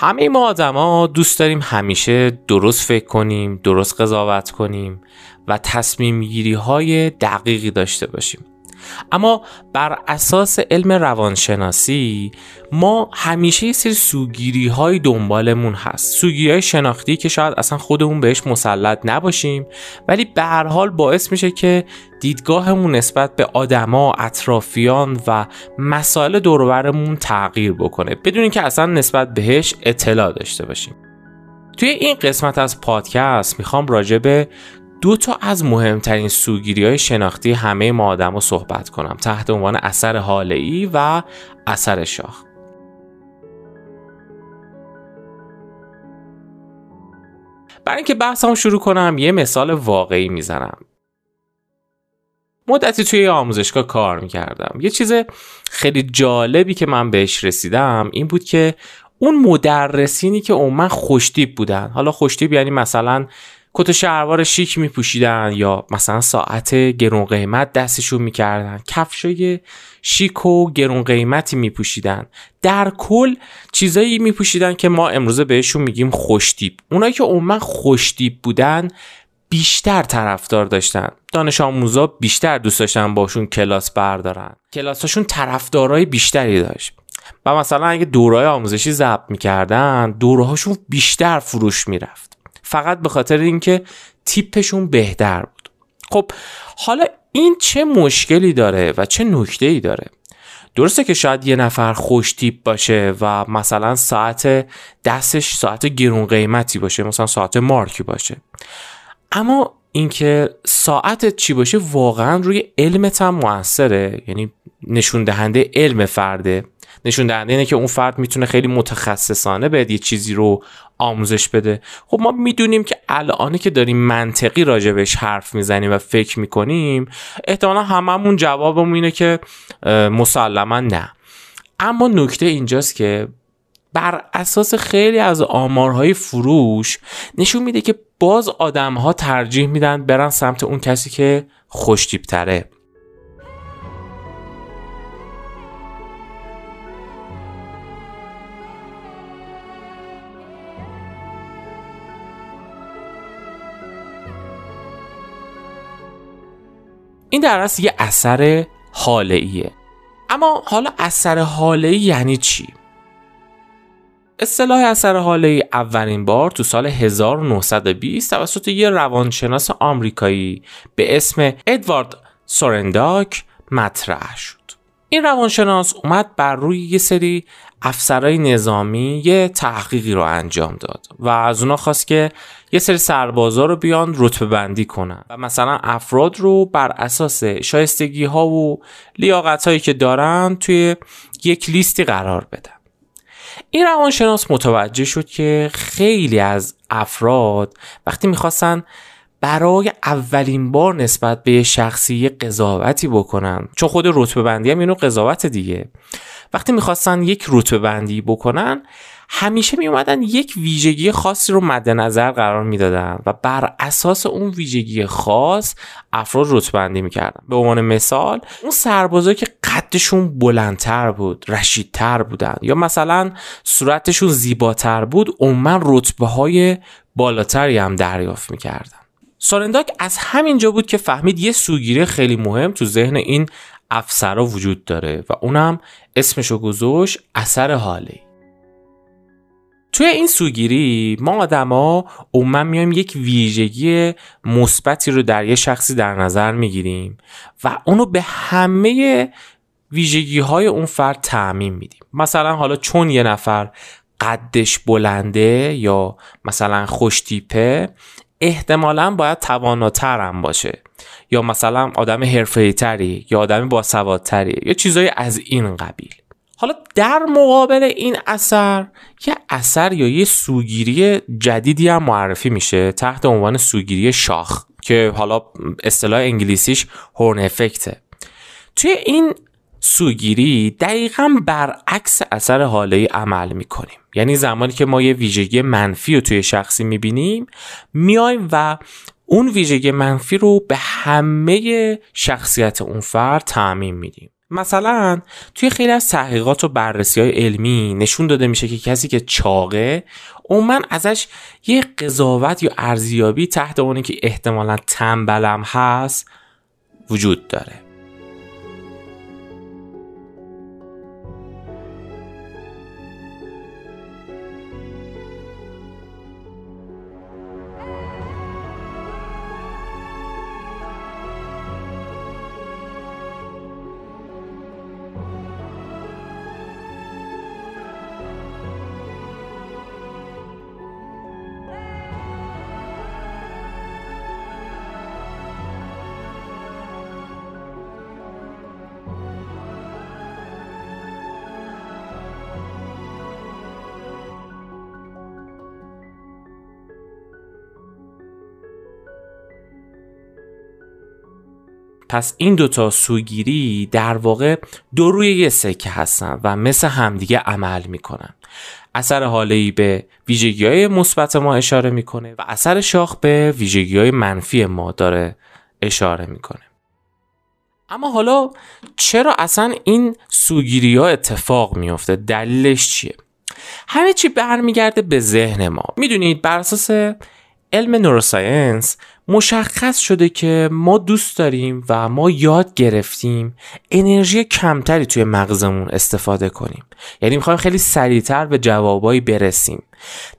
همه ما آدما دوست داریم همیشه درست فکر کنیم درست قضاوت کنیم و تصمیم گیری های دقیقی داشته باشیم. اما بر اساس علم روانشناسی ما همیشه یه سری سوگیری های دنبالمون هست. سوگیری های شناختی که شاید اصلا خودمون بهش مسلط نباشیم ولی به هر حال باعث میشه که دیدگاهمون نسبت به آدما اطرافیان و مسائل دورورمون تغییر بکنه بدون اینکه اصلا نسبت بهش اطلاع داشته باشیم. توی این قسمت از پادکست می‌خوام راجع به دو تا از مهمترین سوگیری های شناختی همه ما آدم رو صحبت کنم. تحت عنوان اثر حاله و اثر شاخ. برای اینکه بحثمو شروع کنم یه مثال واقعی می‌زنم. مدتی توی آموزشگاه کار می‌کردم. یه چیز خیلی جالبی که من بهش رسیدم این بود که اون مدرسینی که من خوشتیب بودن. حالا خوشتیب یعنی مثلا کت شلوار شیک میپوشیدن یا مثلا ساعت گرون قیمت دستشون می‌کردن. کفشای شیک و گرون قیمتی میپوشیدن. در کل چیزایی میپوشیدن که ما امروزه بهشون میگیم خوشتیب اونایی که عموما خوشتیب بودن بیشتر طرفدار داشتن. دانش آموزا بیشتر دوست داشتن باشون کلاس بردارن. کلاساشون طرفدارای بیشتری داشت. و مثلا اگه دورهای آموزشی ضبط می‌کردن دورهاشون بیشتر فروش می‌رفت. فقط به خاطر اینکه تیپشون بهتر بود. خب حالا این چه مشکلی داره و چه نکته ای داره؟ درسته که شاید یه نفر خوش تیپ باشه و مثلا ساعت دستش ساعت گرون قیمتی باشه مثلا ساعت مارکی باشه. اما اینکه ساعتت چی باشه واقعا روی علمت هم موثره یعنی نشون دهنده علم فرده. نشون دهنده اینه که اون فرد می‌تونه خیلی متخصصانه بهت یه چیزی رو آموزش بده. خب ما می‌دونیم که الان که داریم منطقی راجبش حرف می‌زنیم و فکر می‌کنیم احتمالا هممون جوابمون اینه که مسلما نه. اما نکته اینجاست که بر اساس خیلی از آمارهای فروش نشون میده که باز آدم ها ترجیح میدن برن سمت اون کسی که خوشتیب تره این در اصل یه اثر حاله اما حالا اثر حاله یعنی چی؟ اصطلاح اثر حاله اولین بار تو سال 1920 توسط یه روانشناس آمریکایی به اسم ادوارد سورنداک مطرح شد. این روانشناس اومد بر روی یه سری افسرهای نظامی یه تحقیقی رو انجام داد و از اونا خواست که یه سری سربازا رو بیان رتبه بندی کنن و مثلا افراد رو بر اساس شایستگی ها و لیاقت هایی که دارن توی یک لیستی قرار بدن. این روانشناس متوجه شد که خیلی از افراد وقتی می‌خواستن برای اولین بار نسبت به شخصی قضاوتی بکنن. چون خود رتبه بندی هم اینو قضاوت دیگه. وقتی می‌خواستن یک رتبه بندی بکنن همیشه می اومدن یک ویژگی خاصی رو مد نظر قرار می‌دادن و بر اساس اون ویژگی خاص افراد رتبه بندی می‌کردن. به عنوان مثال اون سربازایی که قدشون بلندتر بود رشیدتر بودن یا مثلا صورتشون زیباتر بود عموما رتبه های بالاتری هم دریافت می‌کردن. سارنداک از همینجا بود که فهمید یه سوگیری خیلی مهم تو ذهن این افسرا وجود داره و اونم اسمشو گذاشت اثر حالی. توی این سوگیری ما آدما عموما میایم یک ویژگی مثبتی رو در یه شخصی در نظر می‌گیریم و اونو به همه ویژگی های اون فرد تعمین میدیم. مثلا حالا چون یه نفر قدش بلنده یا مثلا خوشتیپه احتمالا باید تواناتر هم باشه. یا مثلا آدم حرفه‌ای تری یا آدم باسوادتری یا چیزایی از این قبیل. حالا در مقابل این اثر یه اثر یا یه سوگیری جدیدی هم معرفی میشه تحت عنوان سوگیری شاخ که حالا اصطلاح انگلیسیش هورن افکته توی این سوگیری دقیقا برعکس اثر حاله عمل می‌کنیم. یعنی زمانی که ما یه ویژگی منفی رو توی شخصی می‌بینیم میایم و اون ویژگی منفی رو به همه شخصیت اون فرد تعمین میدیم. مثلا توی خیلی از تحقیقات و بررسی های علمی نشون داده میشه که کسی که چاقه من ازش یه قضاوت یا ارزیابی تحت اونی که احتمالا تنبلم هست وجود داره. پس این دوتا سوگیری در واقع دو روی یه سکه هستن و مثل همدیگه عمل می‌کنن. اثر حالی به ویژگی های مثبت ما اشاره می‌کنه و اثر شاخ به ویژگی های منفی ما داره اشاره می‌کنه. اما حالا چرا اصلا این سوگیری ها اتفاق میافته؟ دلیلش چیه؟ همه چی برمیگرده به ذهن ما. می‌دونید بر اساس علم نوروساینس مشخص شده که ما دوست داریم و ما یاد گرفتیم انرژی کمتری توی مغزمون استفاده کنیم. یعنی می‌خوایم خیلی سریعتر به جوابایی برسیم.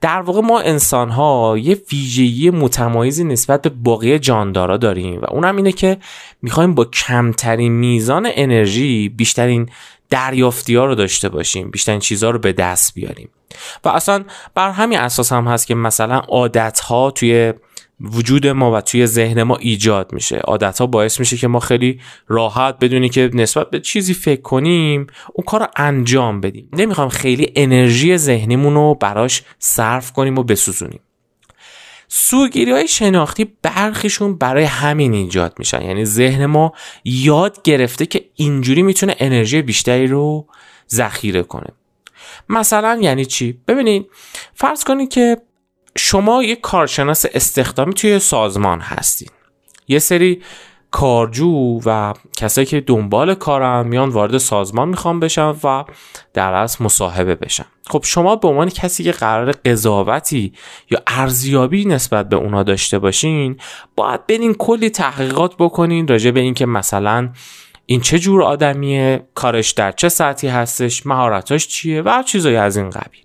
در واقع ما انسان ها یه ویژگی متمایزی نسبت به باقی جاندارا داریم و اونم اینه که می‌خوایم با کمترین میزان انرژی بیشترین دریافتی ها رو داشته باشیم بیشترین چیزها رو به دست بیاریم. و اصلا بر همین اساس هم هست که مثلا عادت ها توی وجود ما و توی ذهن ما ایجاد میشه. عادت ها باعث میشه که ما خیلی راحت بدونی که نسبت به چیزی فکر کنیم اون کار رو انجام بدیم. نمی‌خوام خیلی انرژی ذهنیمون رو براش صرف کنیم و بسوزونیم. سوگیری های شناختی برخیشون برای همین ایجاد میشن. یعنی ذهن ما یاد گرفته که اینجوری می‌تونه انرژی بیشتری رو ذخیره کنه. مثلا یعنی چی؟ ببینید فرض کنید که شما یک کارشناس استخدامی توی سازمان هستید یه سری کارجو و کسایی که دنبال کارن میان وارد سازمان می‌خوان بشن و در از مصاحبه بشن. خب شما به عنوان کسی که قرار قضاوتی یا ارزیابی نسبت به اونا داشته باشین باید برین کلی تحقیقات بکنین راجع به اینکه مثلا این چه جور آدمیه کارش در چه سطحی هستش مهارتاش چیه و چیزایی از این قبیل.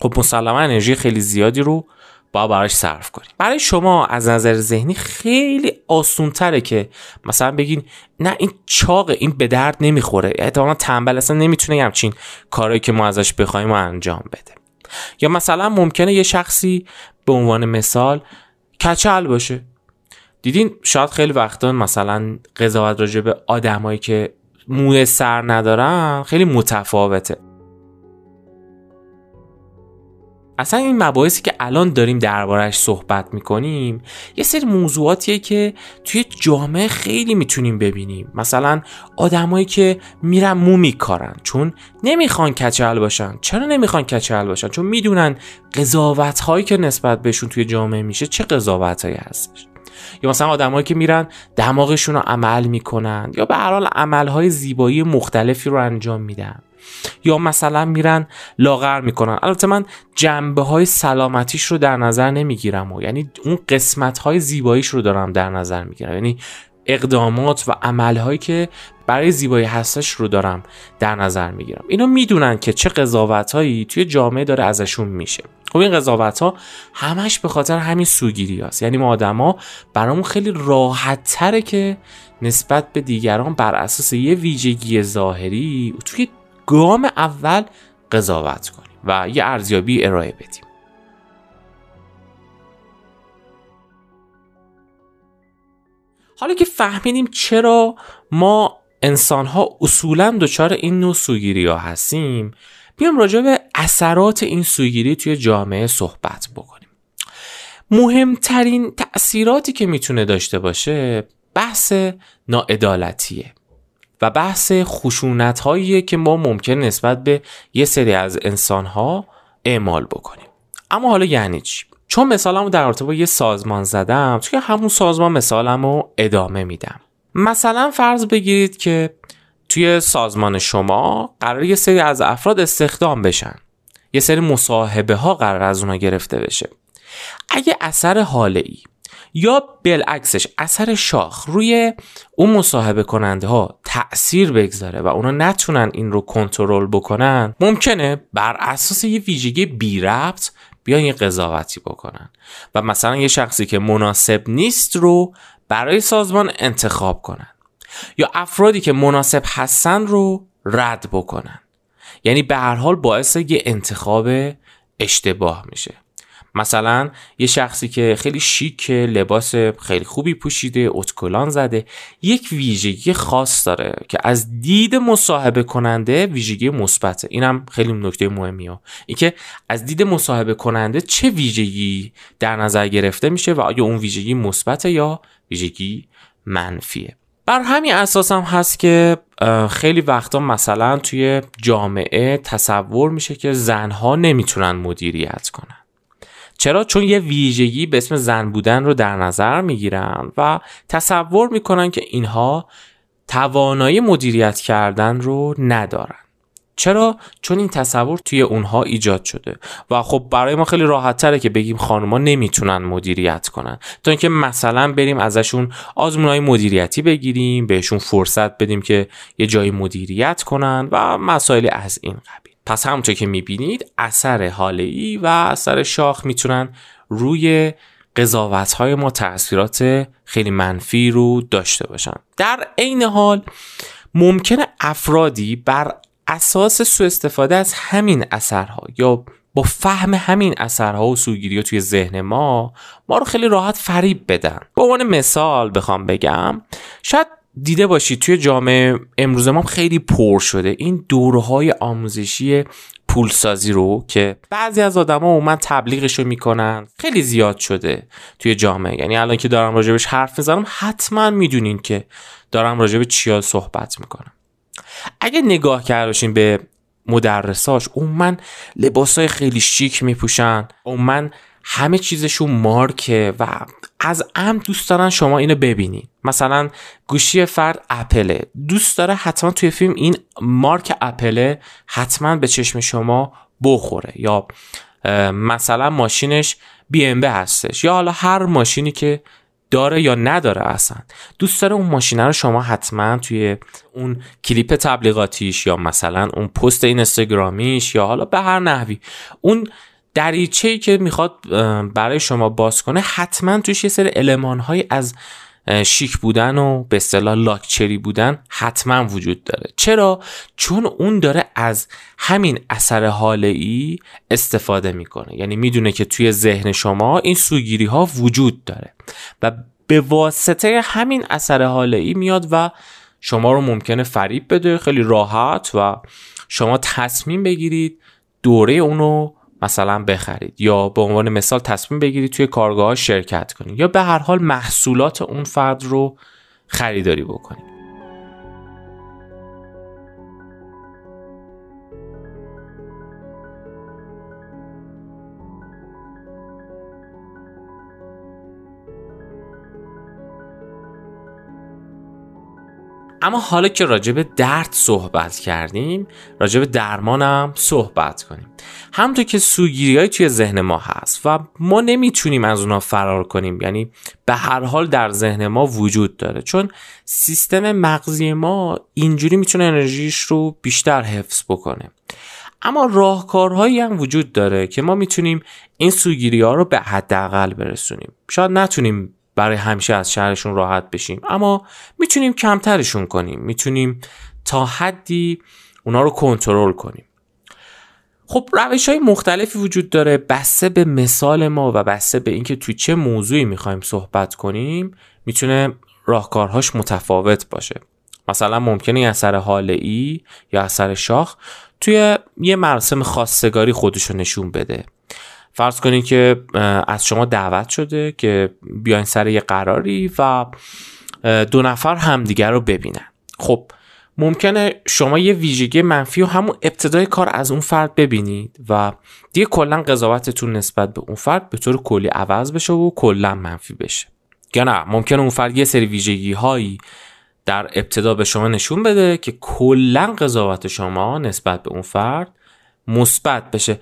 خب مسلما انرژی خیلی زیادی رو با براش صرف کنیم برای شما از نظر ذهنی خیلی آسون تره که مثلا بگین نه این چاق این به درد نمی‌خوره. احتمالا تنبل اصلا نمی‌تونه همچین کارهایی که ما ازش بخوایم و انجام بده. یا مثلا ممکنه یه شخصی به عنوان مثال کچل باشه. دیدین شاید خیلی وقتا مثلا قضاوت راجع به آدمایی که موی سر ندارن خیلی متفاوته. اصلا این مباحثی که الان داریم دربارهش صحبت می‌کنیم یه سری موضوعاتیه که توی جامعه خیلی می‌تونیم ببینیم. مثلا آدمایی که میرن مو میکارن چون نمی‌خوان کچل باشن. چرا نمی‌خوان کچل باشن؟ چون می‌دونن قضاوت هایی که نسبت بهشون توی جامعه میشه چه قضاوت هایی هستش. یا مثلا آدمایی که میرن دماغشون رو عمل می‌کنن یا به هر حال عمل های زیبایی مختلفی رو انجام میدن. یا مثلا میرن لاغر می‌کنن. البته من جنبه های سلامتیش رو در نظر نمی‌گیرم و یعنی اون قسمت های زیباییش رو دارم در نظر می‌گیرم. یعنی اقدامات و عملهایی که برای زیبایی هستش رو دارم در نظر می‌گیرم. اینا می‌دونن که چه قضاوت هایی توی جامعه داره ازشون میشه. خب این قضاوت ها همش به خاطر همین سوگیری هست یعنی ما آدما برامون خیلی راحت تره که نسبت به دیگران بر اساس یه ویژگی ظاهری توی گام اول قضاوت کنیم و یه ارزیابی ارائه بدیم. حالا که فهمیدیم چرا ما انسان ها اصولا دچار این نوع سوگیری ها هستیم بیام راجع به اثرات این سوگیری توی جامعه صحبت بکنیم. مهمترین تأثیراتی که می‌تونه داشته باشه بحث ناعدالتیه. و بحث خشونت هایی که ما ممکن نسبت به یه سری از انسان ها اعمال بکنیم. اما حالا یعنی چی؟ چون مثالمو در رابطه با یه سازمان زدم توی همون سازمان مثالمو ادامه میدم. مثلا فرض بگیرید که توی سازمان شما قرار یه سری از افراد استخدام بشن. یه سری مصاحبه ها قرار از اونا گرفته بشه. اگه اثر حاله ای یا بالعکسش اثر شاخ روی اون مصاحبه کننده ها تأثیر بگذاره و اونا نتونن این رو کنترل بکنن ممکنه بر اساس یه ویژگی بی ربط بیان یه قضاوتی بکنن. و مثلا یه شخصی که مناسب نیست رو برای سازمان انتخاب کنن. یا افرادی که مناسب هستن رو رد بکنن. یعنی به هر حال باعث یه انتخاب اشتباه میشه. مثلا یه شخصی که خیلی شیک لباس خیلی خوبی پوشیده اتکلان زده یک ویژگی خاص داره که از دید مصاحبه کننده ویژگی مثبته. اینم خیلی نکته مهمیه. اینکه از دید مصاحبه کننده چه ویژگی در نظر گرفته میشه و آیا اون ویژگی مثبت یا ویژگی منفیه. بر همین اساس هم هست که خیلی وقتا مثلا توی جامعه تصور میشه که زنها نمی‌تونن مدیریت کنن. چرا؟ چون یه ویژگی به اسم زن بودن رو در نظر می‌گیرن و تصور می‌کنن که اینها توانایی مدیریت کردن رو ندارن. چرا؟ چون این تصور توی اونها ایجاد شده و خب برای ما خیلی راحت تره که بگیم خانوما نمی‌تونن مدیریت کنن. تا اینکه مثلا بریم ازشون آزمون های مدیریتی بگیریم بهشون فرصت بدیم که یه جایی مدیریت کنن و مسائل از این قبیل. پس همونطور که می‌بینید اثر حالی و اثر شاخ می‌تونن روی قضاوت های ما تاثیرات خیلی منفی رو داشته باشن. در عین حال ممکنه افرادی بر اساس سوء استفاده از همین اثرها یا با فهم همین اثرها و سوگیری توی ذهن ما ما رو خیلی راحت فریب بدن. به عنوان مثال بخوام بگم شاید دیده باشید توی جامعه امروز ما خیلی پر شده. این دورهای آموزشی پولسازی رو که بعضی از آدما من تبلیغش رو می‌کنن خیلی زیاد شده توی جامعه. یعنی الان که دارم راجبش حرف می‌زنم حتما می‌دونین که دارم راجب چیا صحبت می‌کنم. اگه نگاه کرده به مدرساش اون من لباسای خیلی شیک میپوشن اون من همه چیزشون مارکه و از ام دوست دارن شما اینو ببینید مثلا گوشی فرد اپله. دوست داره حتما توی فیلم این مارک اپله حتما به چشم شما بخوره. یا مثلا ماشینش بی ام هستش. یا حالا هر ماشینی که داره یا نداره اصلا. دوست داره اون ماشینه رو شما حتما توی اون کلیپ تبلیغاتیش یا مثلا اون پست اینستاگرامیش یا حالا به هر نحوی. اون دریچه ای که می‌خواد برای شما باز کنه حتما توش یه سری علمان از شیک بودن و به اصطلاح لاکچری بودن حتما وجود داره. چرا؟ چون اون داره از همین اثر حاله استفاده می‌کنه. یعنی می‌دونه که توی ذهن شما این سوگیری ها وجود داره و به واسطه همین اثر حاله میاد و شما رو ممکنه فریب بده خیلی راحت و شما تصمیم بگیرید دوره اونو مثلا بخرید یا به عنوان مثال تصمیم بگیرید توی کارگاه شرکت کنید یا به هر حال محصولات اون فرد رو خریداری بکنید. اما حالا که راجب درد صحبت کردیم راجب درمانم صحبت کنیم. همونطور که سوگیری های توی ذهن ما هست و ما نمی‌تونیم از اونا فرار کنیم یعنی به هر حال در ذهن ما وجود داره. چون سیستم مغزی ما اینجوری می‌تونه انرژیش رو بیشتر حفظ بکنه. اما راهکارهایی هم وجود داره که ما می‌تونیم این سوگیری ها رو به حداقل برسونیم. شاید نتونیم برای همیشه از شهرشون راحت بشیم. اما می‌تونیم کمترشون کنیم. می‌تونیم تا حدی اونا رو کنترل کنیم. خب روش های مختلفی وجود داره. بسته به مثال ما و بسته به اینکه توی چه موضوعی می‌خوایم صحبت کنیم می‌تونه راهکارهاش متفاوت باشه. مثلا ممکنه اثر حال ای یا اثر شاخ توی یه مراسم خواستگاری خودشو نشون بده. فرض کنید که از شما دعوت شده که بیاین سر یه قراری و دو نفر همدیگر رو ببینن. خب ممکنه شما یه ویژگی منفی و همون ابتدای کار از اون فرد ببینید و دیگه کلا قضاوتتون نسبت به اون فرد به طور کلی عوض بشه و کلا منفی بشه. یا نه ممکنه اون فرد یه سری ویژگی هایی در ابتدا به شما نشون بده که کلا قضاوت شما نسبت به اون فرد مثبت بشه.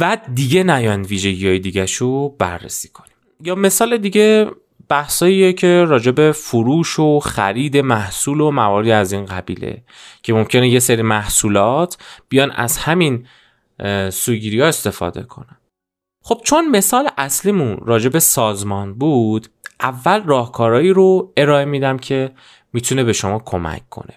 و دیگه نیان ویژگی های دیگه شو بررسی کنیم. یا مثال دیگه بحثاییه که راجب فروش و خرید محصول و مواردی از این قبیله که ممکنه یه سری محصولات بیان از همین سوگیری ها استفاده کنن. خب چون مثال اصلیمون راجب سازمان بود اول راهکارهایی رو ارائه میدم که می‌تونه به شما کمک کنه.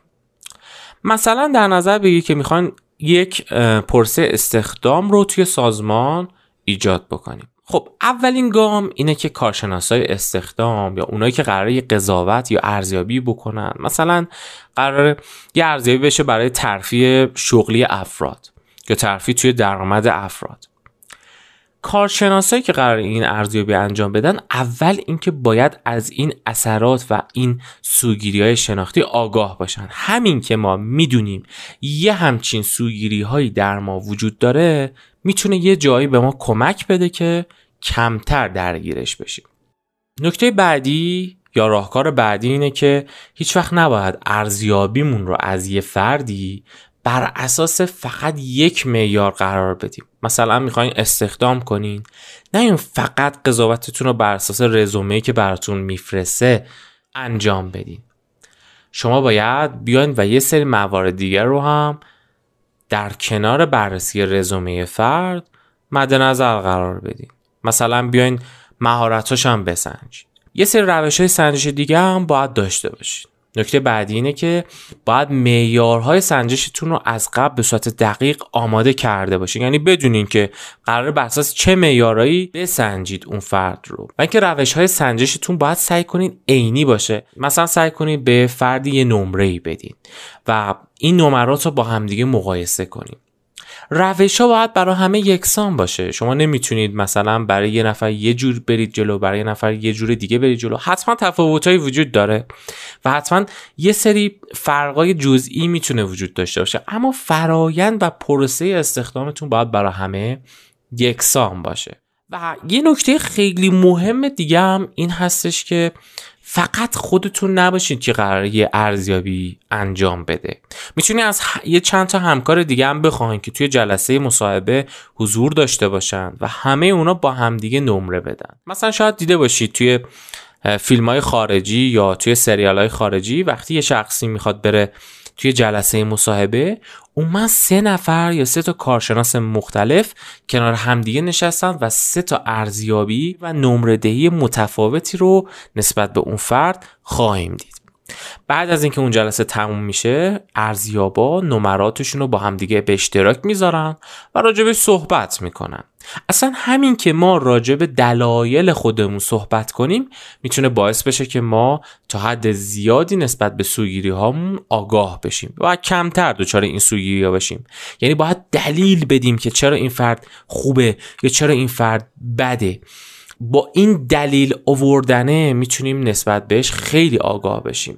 مثلا در نظر بگی که می‌خوان یک پرسه استخدام رو توی سازمان ایجاد بکنیم. خب اولین گام اینه که کارشناسای استخدام یا اونایی که قراره قضاوت یا ارزیابی بکنن مثلا قرار یه ارزیابی بشه برای ترفیع شغلی افراد یا ترفیع توی درآمد افراد. کارشناسایی که قرار این ارزیابی انجام بدن اول اینکه باید از این اثرات و این سوگیری های شناختی آگاه باشن. همین که ما می‌دونیم یه همچین سوگیری هایی در ما وجود داره می‌تونه یه جایی به ما کمک بده که کمتر درگیرش بشیم. نکته بعدی یا راهکار بعدی اینه که هیچ وقت نباید ارزیابیمون رو از یه فردی بر اساس فقط یک معیار قرار بدیم. مثلا می‌خواین استخدام کنین. نه این فقط قضاوتتون رو بر اساس رزومه که براتون میفرسته انجام بدین. شما باید بیاین و یه سری موارد دیگر رو هم در کنار بررسی رزومه فرد مد نظر قرار بدین. مثلا بیاین مهارتاش هم بسنجید یه سری روش های سنجش دیگه هم باید داشته باشید نکته بعدی اینه که باید معیارهای سنجشتون رو از قبل به صورت دقیق آماده کرده باشید یعنی بدونین که قرار بر اساس چه معیارهایی بسنجید اون فرد رو. و اینکه روش های سنجشتون باید سعی کنین عینی باشه. مثلا سعی کنید به فردی یه نمره ای بدین و این نمرات رو با همدیگه مقایسه کنید روش ها باید برای همه یکسان باشه. شما نمی‌تونید مثلا برای یه نفر یه جور برید جلو برای یه نفر یه جور دیگه برید جلو. حتما تفاوتهایی وجود داره و حتما یه سری فرقای جزئی می‌تونه وجود داشته باشه. اما فرایند و پروسه استخدامتون باید برای همه یکسان باشه. و یه نکته خیلی مهم دیگه هم این هستش که فقط خودتون نباشید که قرار یه ارزیابی انجام بده. می‌تونی از یه چند تا همکار دیگه هم بخواین که توی جلسه مصاحبه حضور داشته باشن و همه اونا با همدیگه نمره بدن. مثلا شاید دیده باشید توی فیلم های خارجی یا توی سریال های خارجی وقتی یه شخصی می‌خواد بره توی جلسه مصاحبه من سه نفر یا سه تا کارشناس مختلف کنار همدیگه نشستن و سه تا ارزیابی و نمره دهی متفاوتی رو نسبت به اون فرد خواهیم دید. بعد از اینکه اون جلسه تموم میشه ارزیابا نمراتشون رو با همدیگه به اشتراک می‌ذارن و راجبش صحبت می‌کنن. اصلا همین که ما راجع به دلایل خودمون صحبت کنیم می‌تونه باعث بشه که ما تا حد زیادی نسبت به سوگیری هامون آگاه بشیم و کمتر دچار این سوگیری ها بشیم. یعنی باید دلیل بدیم که چرا این فرد خوبه یا چرا این فرد بده. با این دلیل اووردنه می‌تونیم نسبت بهش خیلی آگاه بشیم.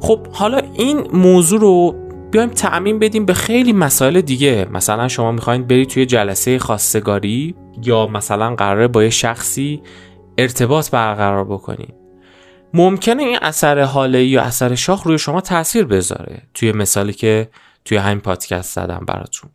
خب حالا این موضوع رو بیایم تعمین بدیم به خیلی مسائل دیگه. مثلا شما می‌خواین برید توی جلسه خواستگاری یا مثلا قراره با یه شخصی ارتباط برقرار بکنید ممکنه این اثر حاله یا اثر شاخ روی شما تاثیر بذاره. توی مثالی که توی همین پادکست زدم براتون.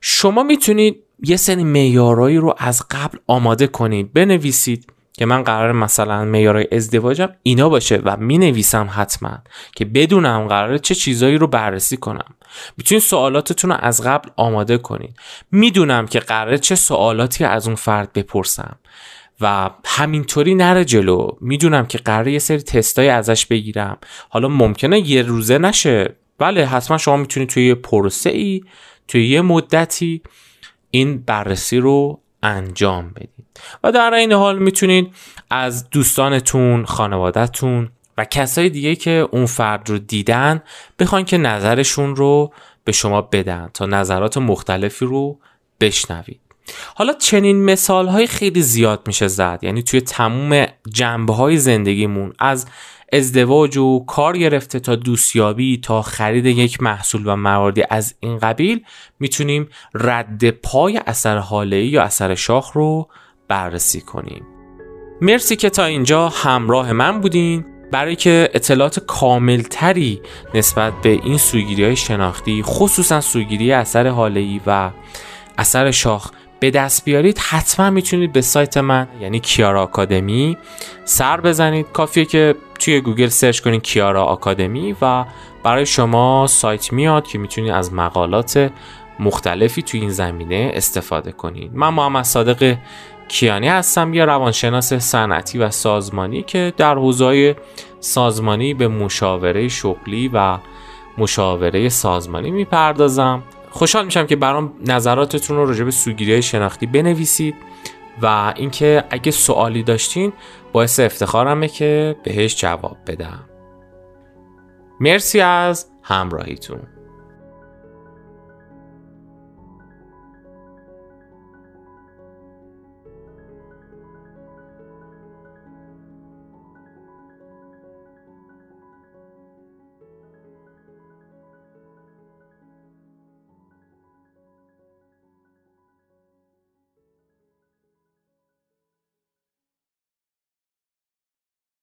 شما می‌تونید یه سری معیارایی رو از قبل آماده کنید. بنویسید که من قرار مثلا معیارهای ازدواجم اینا باشه و می نویسم حتما که بدونم قراره چه چیزایی رو بررسی کنم. می‌تونید سوالاتتون رو از قبل آماده کنید. می‌دونم که قراره چه سوالاتی از اون فرد بپرسم. و همینطوری نره جلو. می‌دونم که قراره یه سری تستایی ازش بگیرم. حالا ممکنه یه روزه نشه. بله حتما شما می‌تونید توی یه پروسه ای توی یه مدتی این بررسی رو انجام بدید. و در این حال می‌تونید از دوستانتون خانوادهتون و کسای دیگه که اون فرد رو دیدن بخواین که نظرشون رو به شما بدن تا نظرات مختلفی رو بشنوید. حالا چنین مثال های خیلی زیاد میشه زد. یعنی توی تموم جنبه های زندگیمون از ازدواج و کار گرفته تا دوستیابی تا خرید یک محصول و مواردی از این قبیل می‌تونیم رد پای اثر حاله یا اثر شاخ رو بررسی کنیم. مرسی که تا اینجا همراه من بودین. برای که اطلاعات کاملتری نسبت به این سوگیری های شناختی خصوصا سوگیری اثر هاله و اثر شاخ به دست بیارید حتما می‌تونید به سایت من یعنی کیارا آکادمی سر بزنید. کافیه که توی گوگل سرچ کنید کیارا آکادمی و برای شما سایت میاد که می‌تونید از مقالات مختلفی توی این زمینه استفاده کنید. من محمد صادق کیانی هستم یه روانشناس صنعتی و سازمانی که در حوزه سازمانی به مشاوره شغلی و مشاوره سازمانی می‌پردازم. خوشحال میشم که برام نظراتتون رو راجع به سوگیری شناختی بنویسید و اینکه اگه سوالی داشتین باعث افتخارمه که بهش جواب بدم. مرسی از همراهیتون.